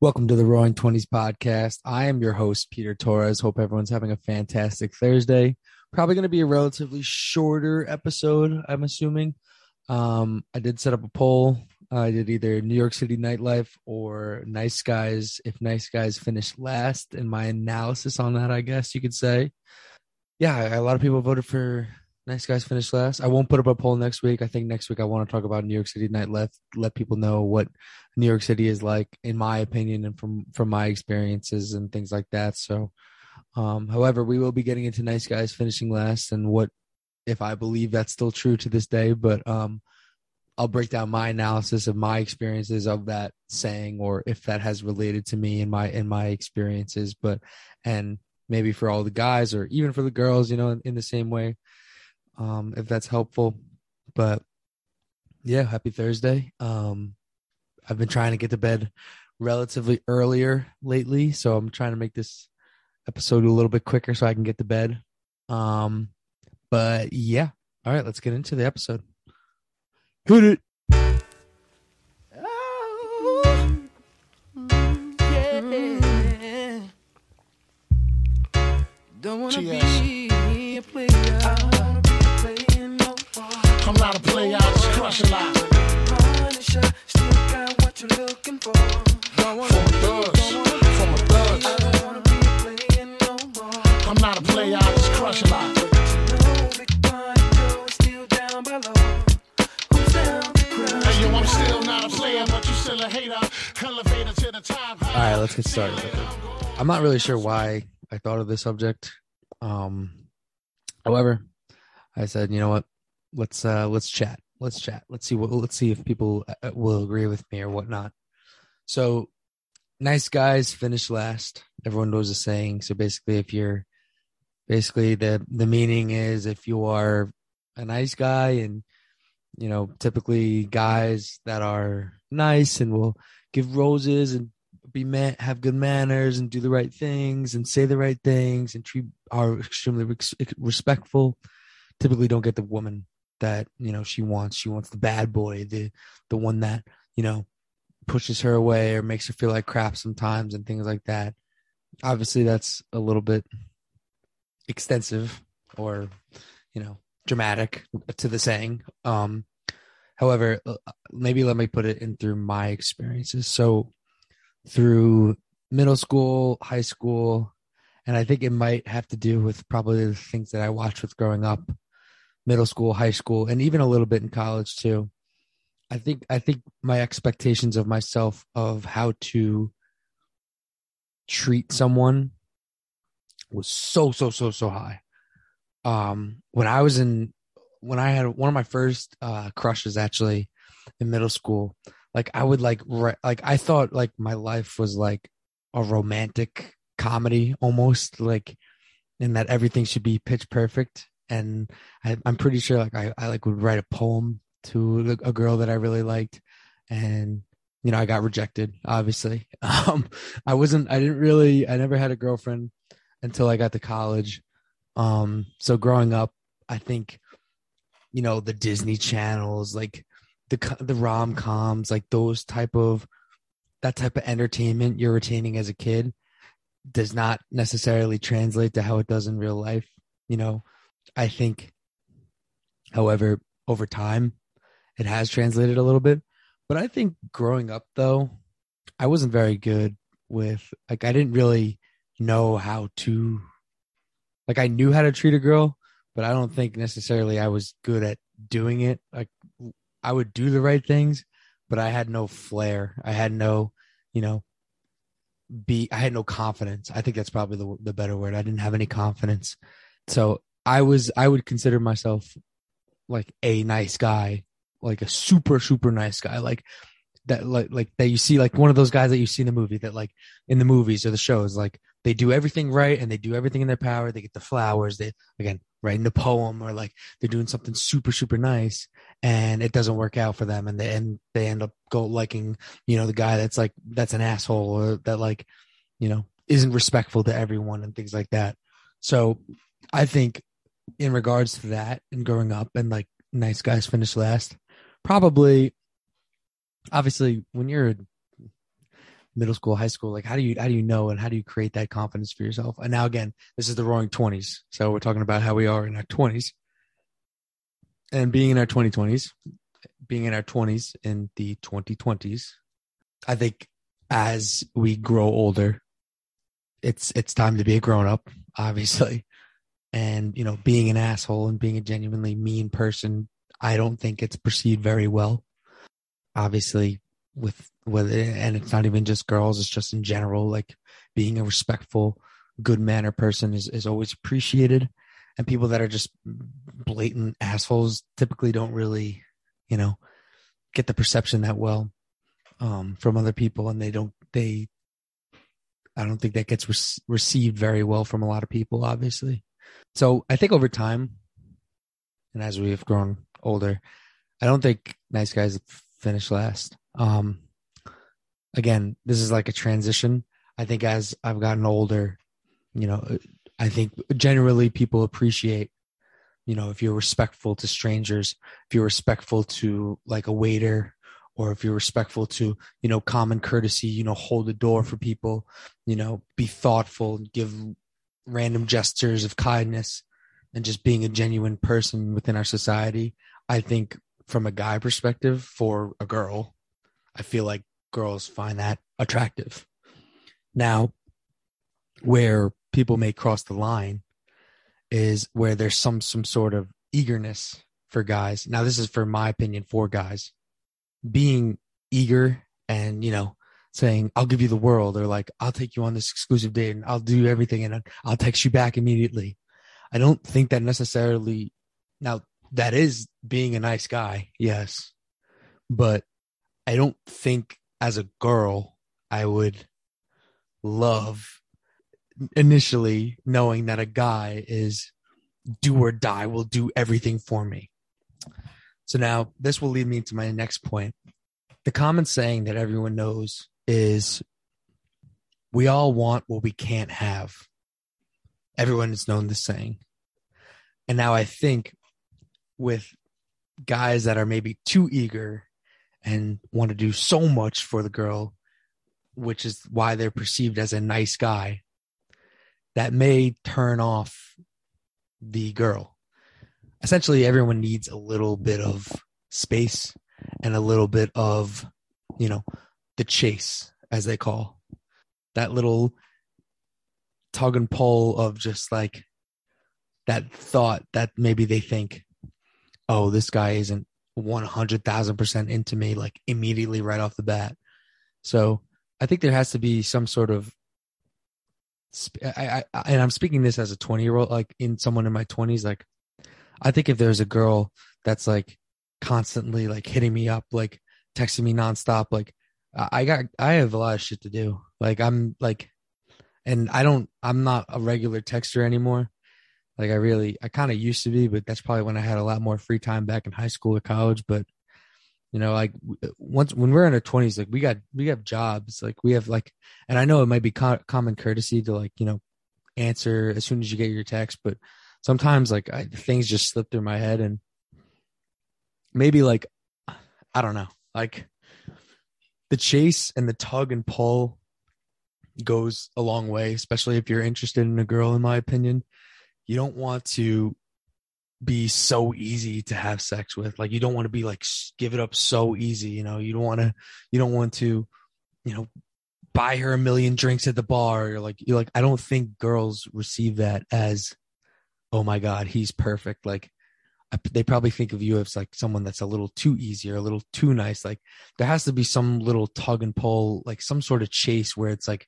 Welcome to the Roaring Twenties podcast. I am your host, Peter Torres. Hope everyone's having a fantastic Thursday. Probably going to be a relatively shorter episode, I'm assuming. Um, I did set up a poll. I did either New York City nightlife or Nice Guys. If Nice Guys finished last, and my analysis on that, I guess you could say. Yeah, a lot of people voted for Nice Guys finished last. I won't put up a poll next week. I think next week I want to talk about New York City nightlife, let people know what New York City is like, in my opinion, and from from my experiences and things like that. So, um, however, we will be getting into Nice Guys finishing last and what if I believe that's still true to this day. But um, I'll break down my analysis of my experiences of that saying, or if that has related to me in my in my experiences. But and maybe for all the guys or even for the girls, you know, in, in the same way um, if that's helpful. But yeah, happy Thursday. Um, I've been trying to get to bed relatively earlier lately, so I'm trying to make this episode a little bit quicker so I can get to bed. Um, but yeah, all right, let's get into the episode. Hit it. Don't wanna Cheers. be Punisher, still got what you're looking for. All right, let's get started. I'm not really sure why I thought of this subject. Um, however, I said, you know what? Let's uh, let's chat. Let's chat. Let's see what. Let's see if people uh, will agree with me or whatnot. So, nice guys finish last. Everyone knows the saying. So basically, if you're basically the the meaning is if you are a nice guy and you know typically guys that are nice and will give roses and be man have good manners and do the right things and say the right things and treat are extremely res- respectful typically don't get the woman that you know she wants. She wants the bad boy the the one that you know pushes her away or makes her feel like crap sometimes and things like that. Obviously that's a little bit extensive or you know dramatic to the saying. Um however uh, maybe let me put it in through my experiences. So through middle school high school and i think it might have to do with probably the things that i watched with growing up middle school high school and even a little bit in college too. I think i think my expectations of myself of how to treat someone was so so so so high. Um when i was in when i had one of my first uh crushes actually in middle school like i would like re- like i thought like my life was like a romantic comedy almost like and that everything should be pitch perfect and I, i'm pretty sure like I, I like would write a poem to a girl that i really liked and you know i got rejected obviously. Um i wasn't i didn't really i never had a girlfriend until i got to college. Um so growing up i think you know the disney channels like the the rom-coms like those type of that type of entertainment you're retaining as a kid does not necessarily translate to how it does in real life you know i think however over time it has translated a little bit. But i think growing up though i wasn't very good with like i didn't really know how to like i knew how to treat a girl but i don't think necessarily i was good at doing it. Like i would do the right things but i had no flair. I had no you know be i had no confidence. I think that's probably the, the better word. I didn't have any confidence. So i was i would consider myself like a nice guy like a super super nice guy like that like like that you see like one of those guys that you see in the movie that like in the movies or the shows like they do everything right and they do everything in their power. They get the flowers. They again writing the poem or like they're doing something super super nice and it doesn't work out for them and they and they end up go liking you know the guy that's like that's an asshole or that like you know isn't respectful to everyone and things like that. So i think in regards to that and growing up and like nice guys finish last probably obviously when you're middle school, high school, like how do you how do you know and how do you create that confidence for yourself? And now again, this is the roaring twenties. So we're talking about how we are in our twenties. And being in our 2020s, being in our 20s in the 2020s, I think as we grow older, it's it's time to be a grown up, obviously. And you know, being an asshole and being a genuinely mean person, I don't think it's perceived very well. Obviously, with with and it's not even just girls, it's just in general, like being a respectful, good manner person is, is always appreciated. And people that are just blatant assholes typically don't really, you know, get the perception that well um, from other people, and they don't they. I don't think that gets re- received very well from a lot of people, obviously. So I think over time, and as we have grown older, I don't think nice guys finish last. Um, again, this is like a transition. I think as I've gotten older, you know, I think generally people appreciate, you know, if you're respectful to strangers, if you're respectful to like a waiter, or if you're respectful to, you know, common courtesy, you know, hold the door for people, you know, be thoughtful, give random gestures of kindness, and just being a genuine person within our society. I think from a guy perspective, for a girl, I feel like girls find that attractive. Now, where people may cross the line is where there's some some sort of eagerness for guys. Now, this is for my opinion for guys being eager and you know saying I'll give you the world or like I'll take you on this exclusive date and I'll do everything and I'll text you back immediately. I don't think that necessarily now that is being a nice guy, yes. But I don't think as a girl I would love initially knowing that a guy is do or die will do everything for me. So now this will lead me to my next point. The common saying that everyone knows is we all want what we can't have. Everyone has known this saying. And now I think with guys that are maybe too eager and want to do so much for the girl, which is why they're perceived as a nice guy, that may turn off the girl. Essentially, everyone needs a little bit of space and a little bit of, you know, the chase, as they call that little tug and pull of just like that thought that maybe they think, oh, this guy isn't 100,000% into me, like immediately right off the bat. So I think there has to be some sort of I, I, and I'm speaking this as a 20 year old, like in someone in my 20s. Like, I think if there's a girl that's like constantly like hitting me up, like texting me nonstop, like I got, I have a lot of shit to do. Like, I'm like, and I don't, I'm not a regular texter anymore. Like, I really, I kind of used to be, but that's probably when I had a lot more free time back in high school or college. But you know like once when we're in our 20s like we got we have jobs like we have like and i know it might be co- common courtesy to like you know answer as soon as you get your text but sometimes like I, things just slip through my head and maybe like i don't know like the chase and the tug and pull goes a long way especially if you're interested in a girl in my opinion you don't want to be so easy to have sex with. Like you don't want to be like give it up so easy, you know. You don't want to you don't want to, you know, buy her a million drinks at the bar. You're like you're like I don't think girls receive that as oh my god, he's perfect. Like they probably think of you as like someone that's a little too easy or a little too nice. Like there has to be some little tug and pull, like some sort of chase where it's like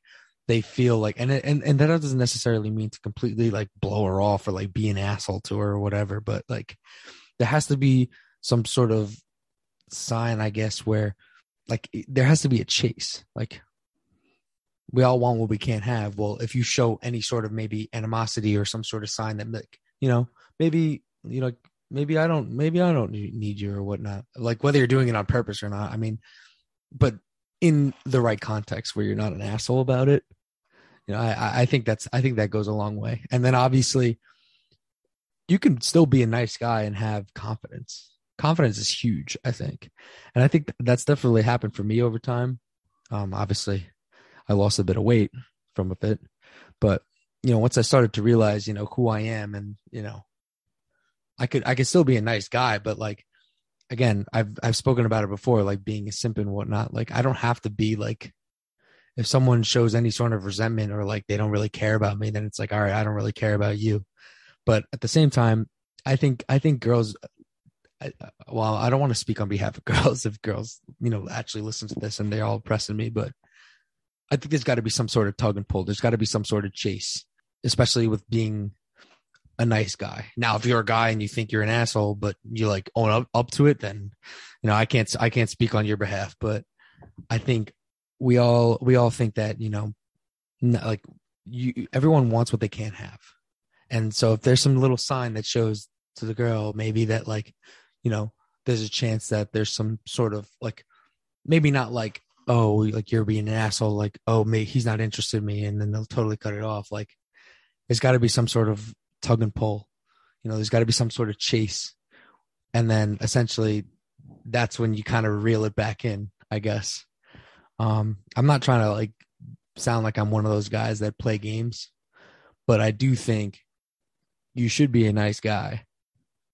they feel like and and and that doesn't necessarily mean to completely like blow her off or like be an asshole to her or whatever but like there has to be some sort of sign i guess where like there has to be a chase like we all want what we can't have well if you show any sort of maybe animosity or some sort of sign that like you know maybe you know maybe i don't maybe i don't need you or whatnot like whether you're doing it on purpose or not i mean but in the right context where you're not an asshole about it you know, I, I think that's I think that goes a long way. And then obviously, you can still be a nice guy and have confidence. Confidence is huge, I think, and I think that's definitely happened for me over time. Um, obviously, I lost a bit of weight from it. But, you know, once I started to realize, you know, who I am and, you know, I could I could still be a nice guy, but like again, I've I've spoken about it before, like being a simp and whatnot. Like I don't have to be like if someone shows any sort of resentment or like they don't really care about me, then it's like, all right, I don't really care about you. But at the same time, I think I think girls I, well, I don't want to speak on behalf of girls if girls, you know, actually listen to this and they're all pressing me, but I think there's got to be some sort of tug and pull. There's got to be some sort of chase, especially with being a nice guy. Now, if you're a guy and you think you're an asshole, but you like own up, up to it, then, you know, I can't, I can't speak on your behalf, but I think we all, we all think that, you know, like you, everyone wants what they can't have. And so if there's some little sign that shows to the girl, maybe that like, you know, there's a chance that there's some sort of like, maybe not like, oh, like you're being an asshole, like, oh, me, he's not interested in me, and then they'll totally cut it off. Like, there's got to be some sort of tug and pull. You know, there's got to be some sort of chase, and then essentially, that's when you kind of reel it back in. I guess. Um, I'm not trying to like sound like I'm one of those guys that play games, but I do think you should be a nice guy,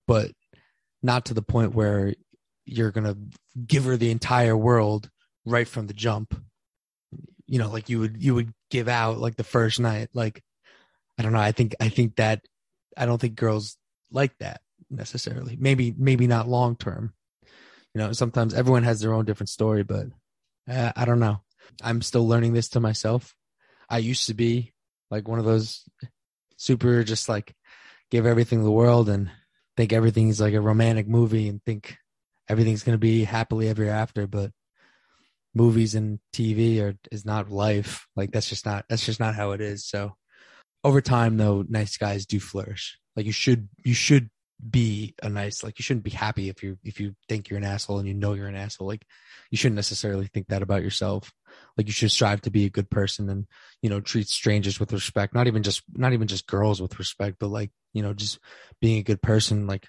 but not to the point where you're gonna give her the entire world right from the jump. You know, like you would you would give out like the first night. Like I don't know. I think I think that I don't think girls like that necessarily. Maybe maybe not long term. You know, sometimes everyone has their own different story, but uh, I don't know. I'm still learning this to myself. I used to be like one of those super just like give everything to the world and think everything's like a romantic movie and think everything's going to be happily ever after but movies and tv are is not life like that's just not that's just not how it is so over time though nice guys do flourish. Like you should you should be a nice like you shouldn't be happy if you if you think you're an asshole and you know you're an asshole. Like you shouldn't necessarily think that about yourself. Like you should strive to be a good person and you know treat strangers with respect not even just not even just girls with respect but like you know just being a good person. Like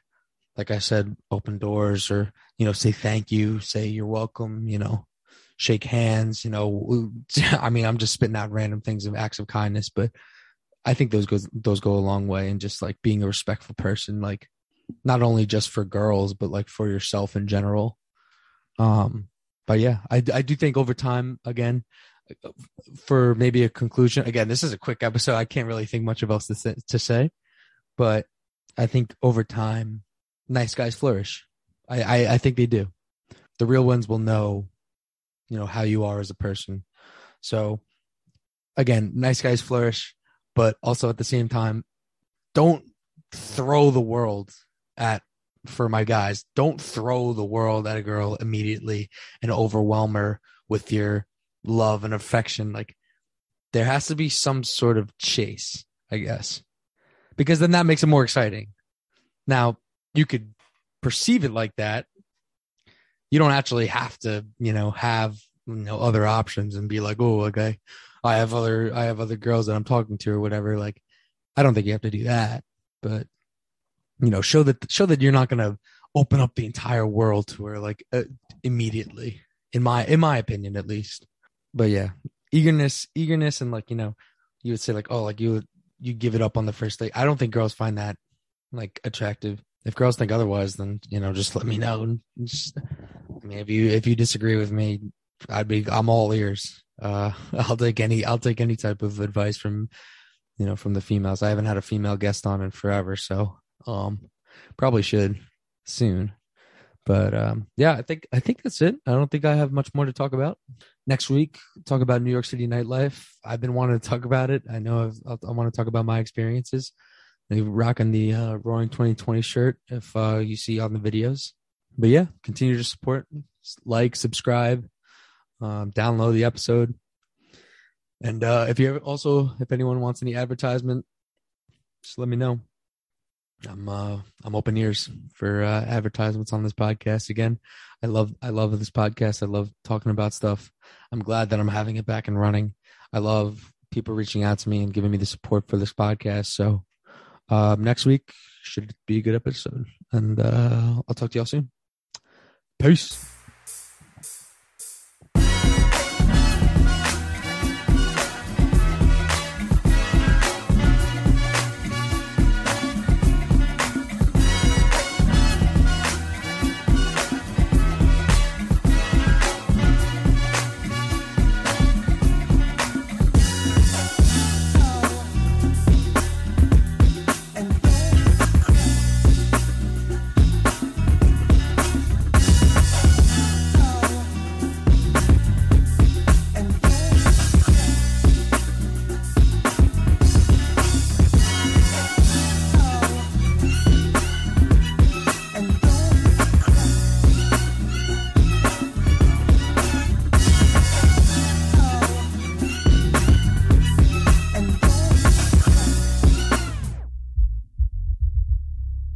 like i said open doors or you know say thank you say you're welcome you know shake hands you know i mean i'm just spitting out random things of acts of kindness but i think those goes those go a long way and just like being a respectful person like not only just for girls but like for yourself in general. Um but yeah i, I do think over time again for maybe a conclusion again this is a quick episode. I can't really think much of else to say, to say but i think over time nice guys flourish. I, I i think they do. The real ones will know you know how you are as a person. So again nice guys flourish but also at the same time don't throw the world at for my guys don't throw the world at a girl immediately and overwhelm her with your love and affection. Like there has to be some sort of chase i guess because then that makes it more exciting. Now you could perceive it like that. You don't actually have to you know have you know other options and be like oh okay i have other i have other girls that i'm talking to or whatever like i don't think you have to do that but you know show that show that you're not to open up the entire world to her like uh, immediately in my in my opinion at least. But yeah eagerness eagerness and like you know you would say like oh like you you give it up on the first date. I don't think girls find that like attractive. If girls think otherwise then you know just let me know and just, i mean if you if you disagree with me i'd be i'm all ears uh i'll take any i'll take any type of advice from you know from the females. I haven't had a female guest on in forever so um probably should soon. But um yeah i think i think that's it. I don't think i have much more to talk about. Next week talk about new york city nightlife. I've been wanting to talk about it. I know I've, i want to talk about my experiences. Rocking the uh, roaring 2020 shirt if uh, you see on the videos. But yeah continue to support. Like subscribe um, download the episode. And uh, if you also if anyone wants any advertisement just let me know. I'm uh i'm open ears for uh advertisements on this podcast. Again i love i love this podcast. I love talking about stuff. I'm glad that i'm having it back and running. I love people reaching out to me and giving me the support for this podcast. So um next week should be a good episode. And uh i'll talk to y'all soon. Peace